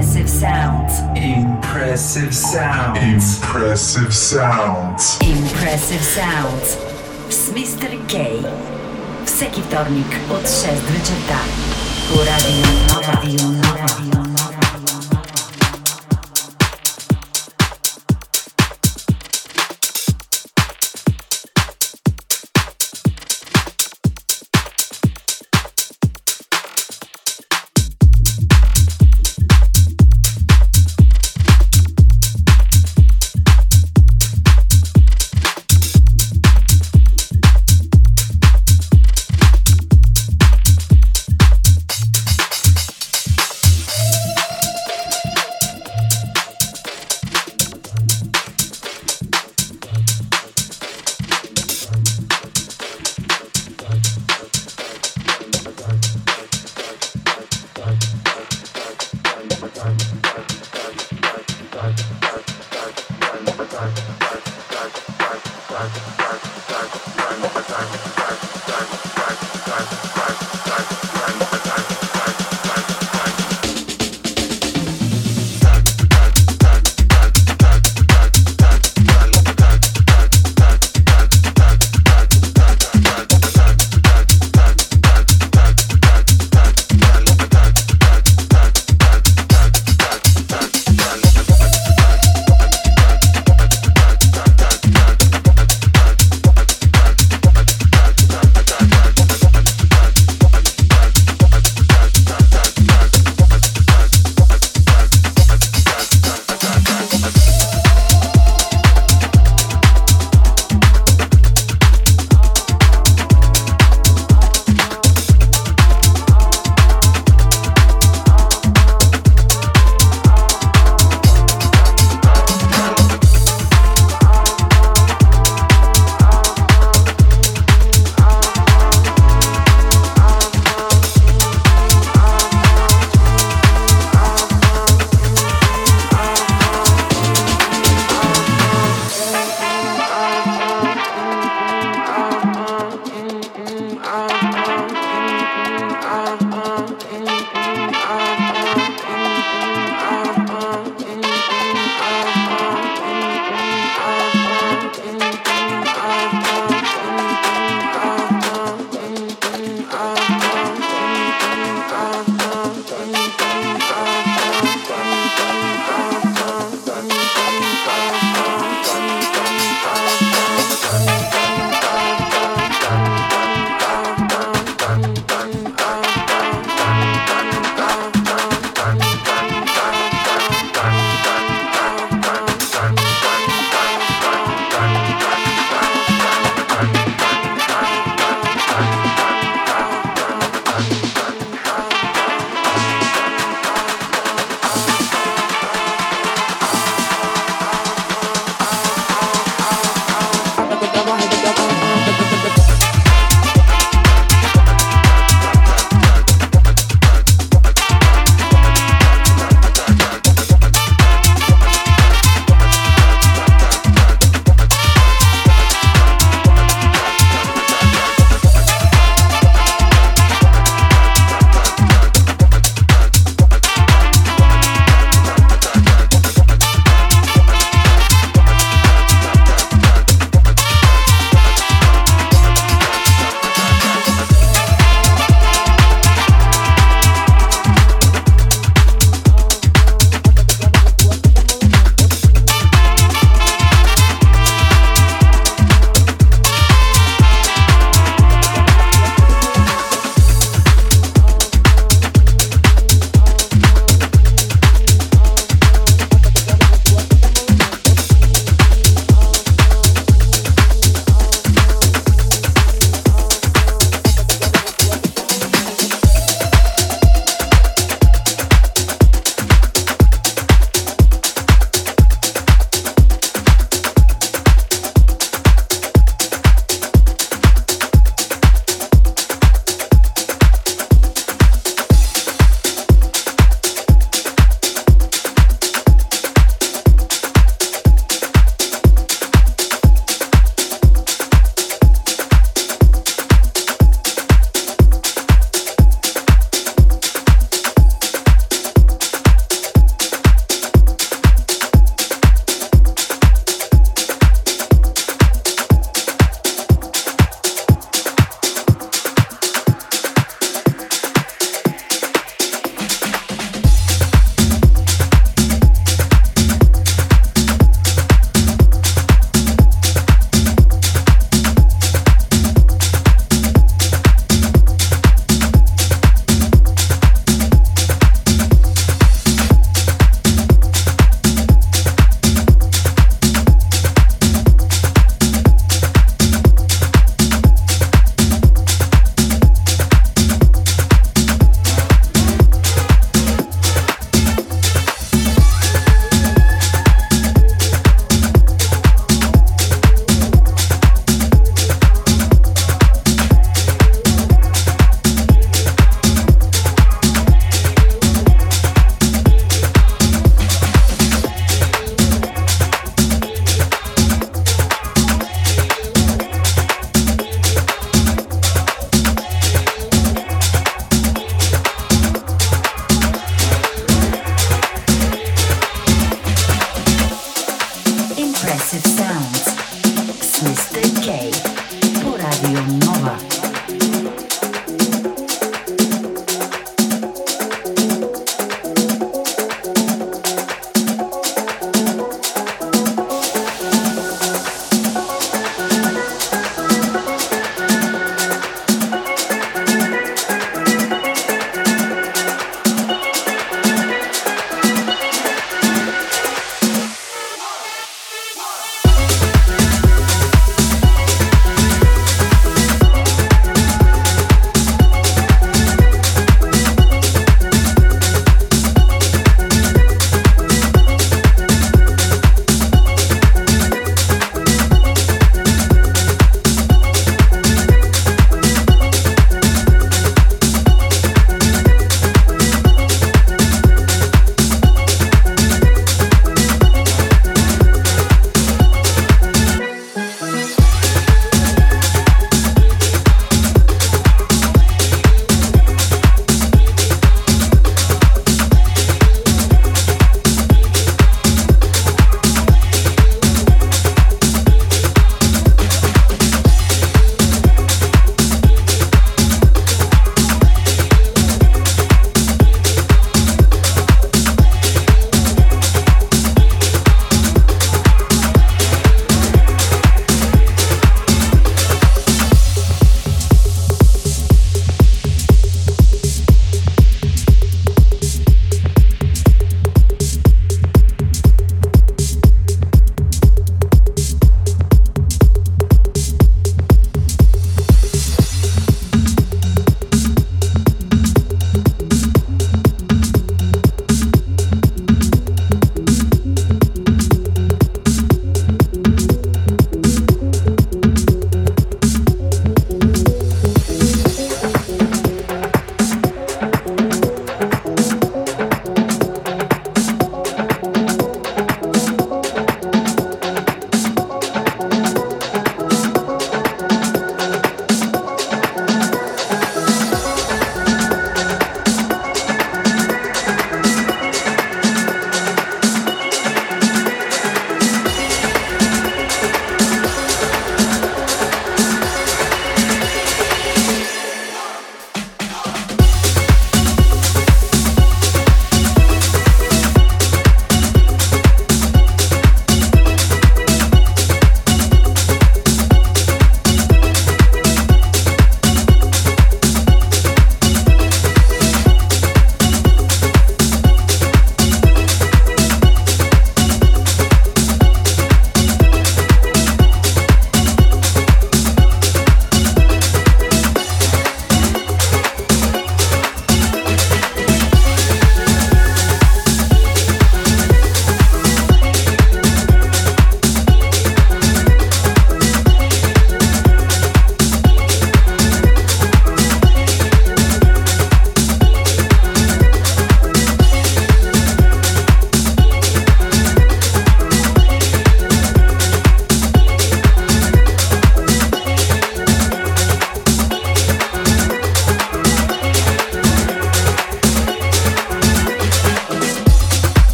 Impressive sounds. Impressive sounds. Impressive sounds. Impressive sounds. Z Mr. K. Всеки вторник от 6 вечерта. По радио, на радио, на радио.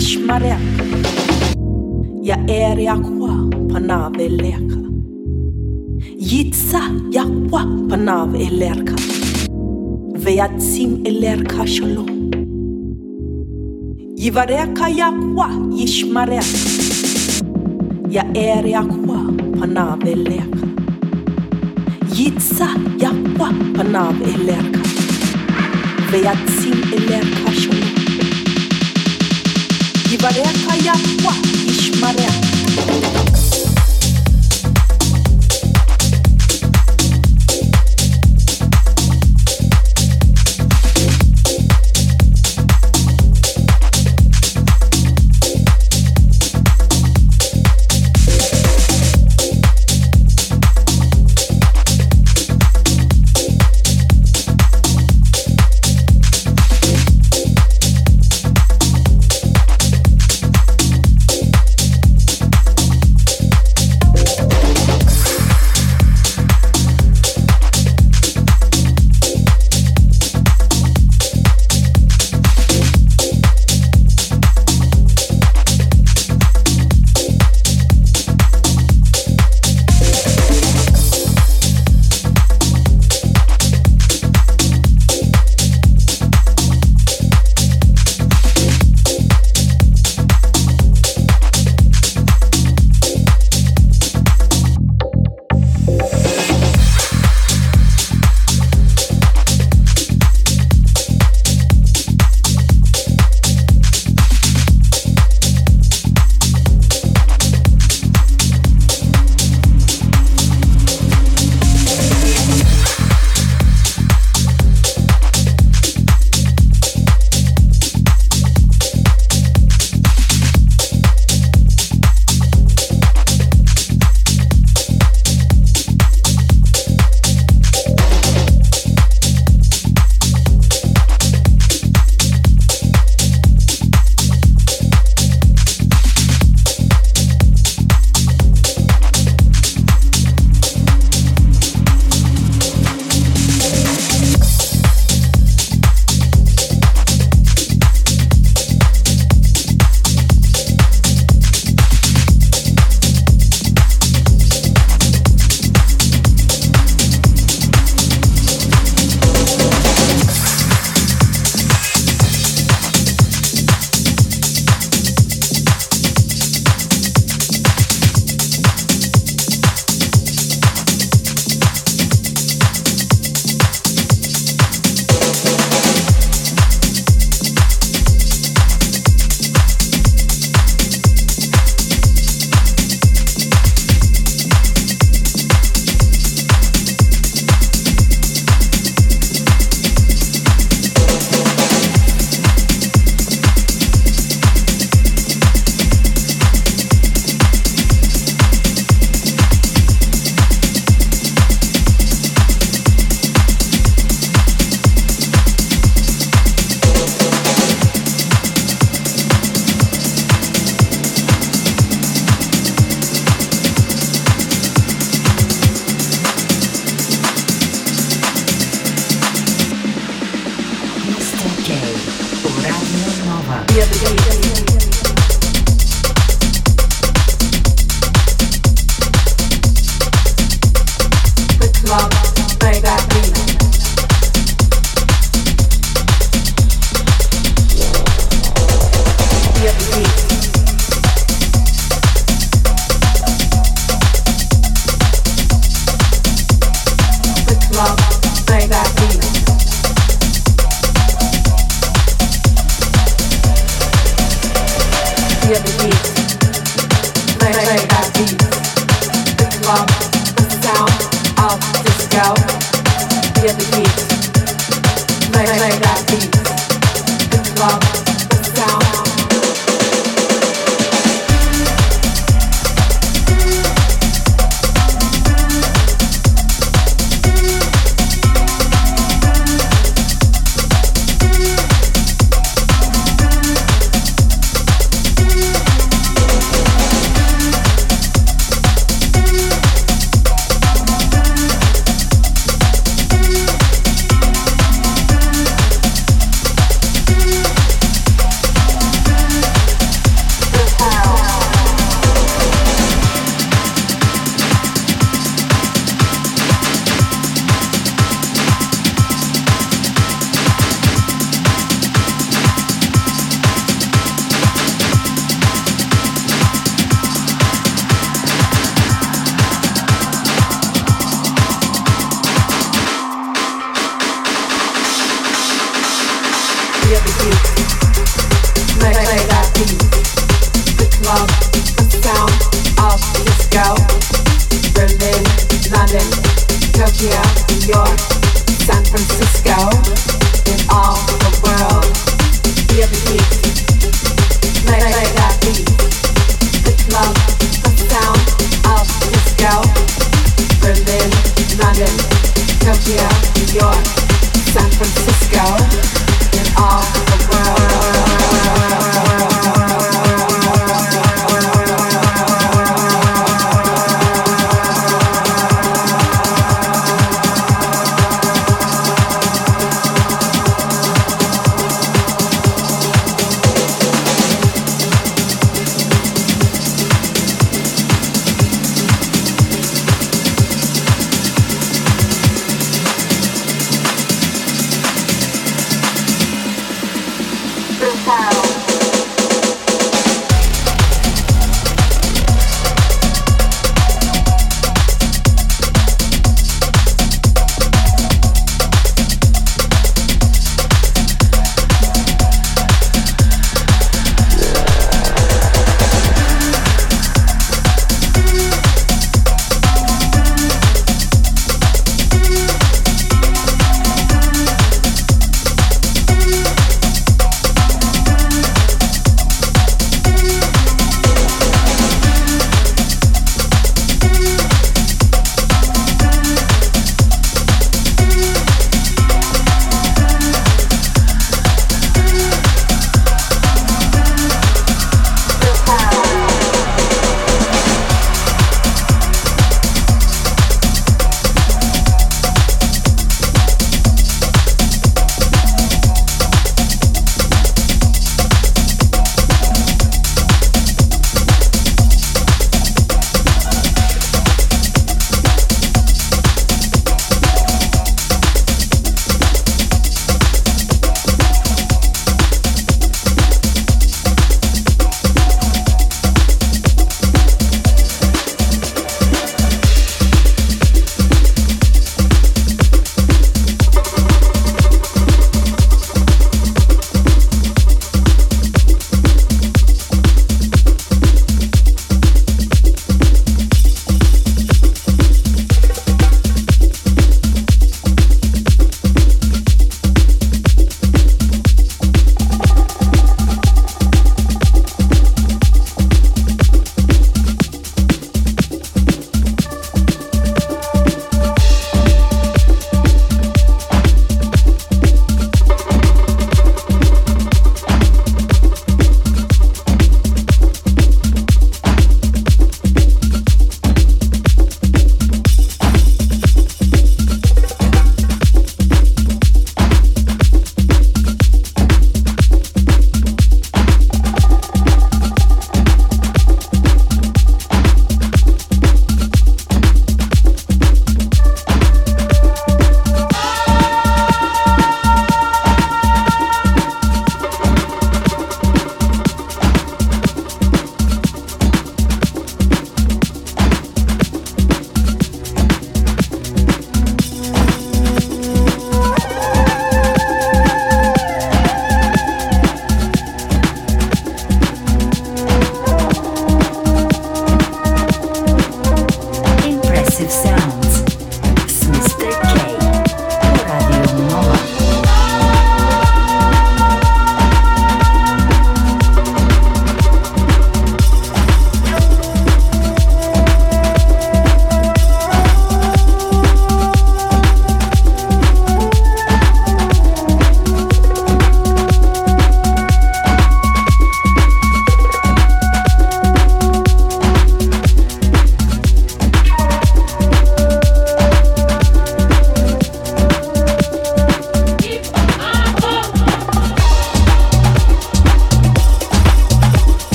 Ishmareka yaeryakwa panaveleka yitsa yakwa panav elerka veatsim elerka shalom. Ya yakwa yishmareka yaeryakwa panaveleka yitsa yakwa panav elerka veatsim elerka sholo Ivareka yakwa Ishmarea.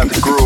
The groove.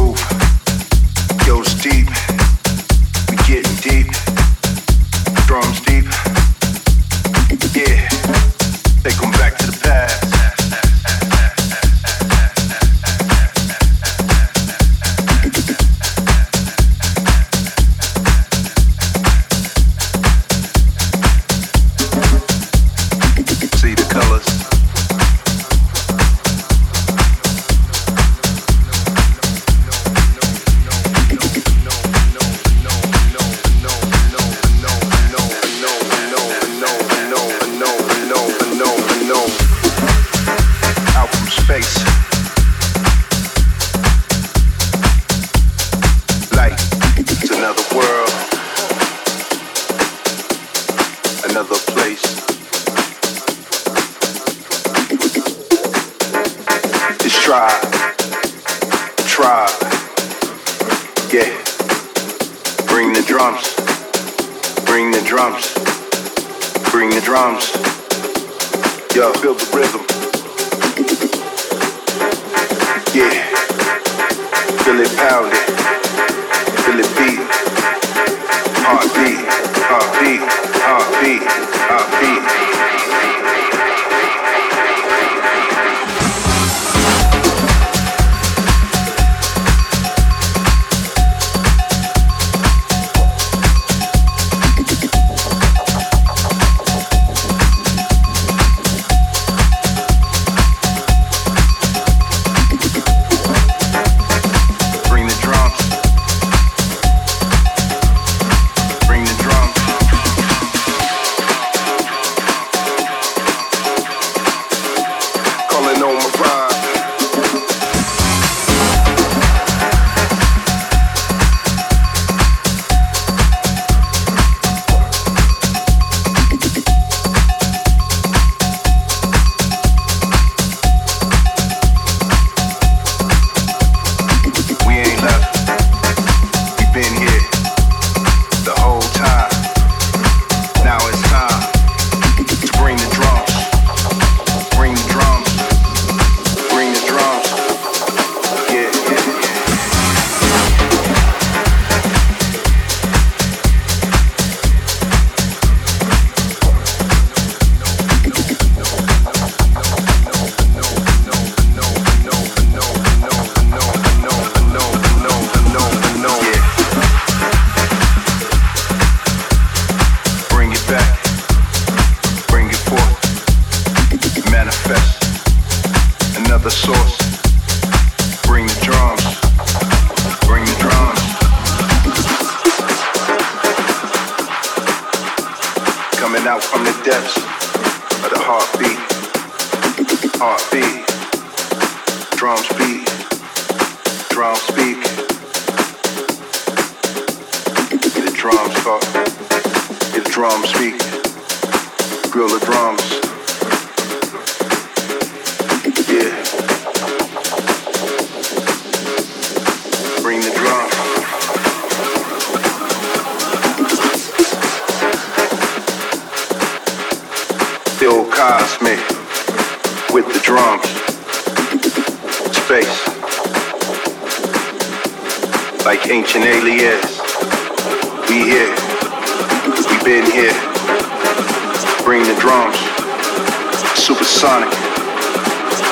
bring the drums. Supersonic.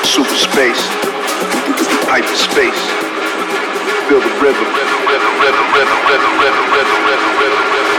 Super space. Hyperspace. Feel the rhythm. Rhythm, rhythm, rhythm, rhythm, rhythm, rhythm, rhythm, rhythm, rhythm.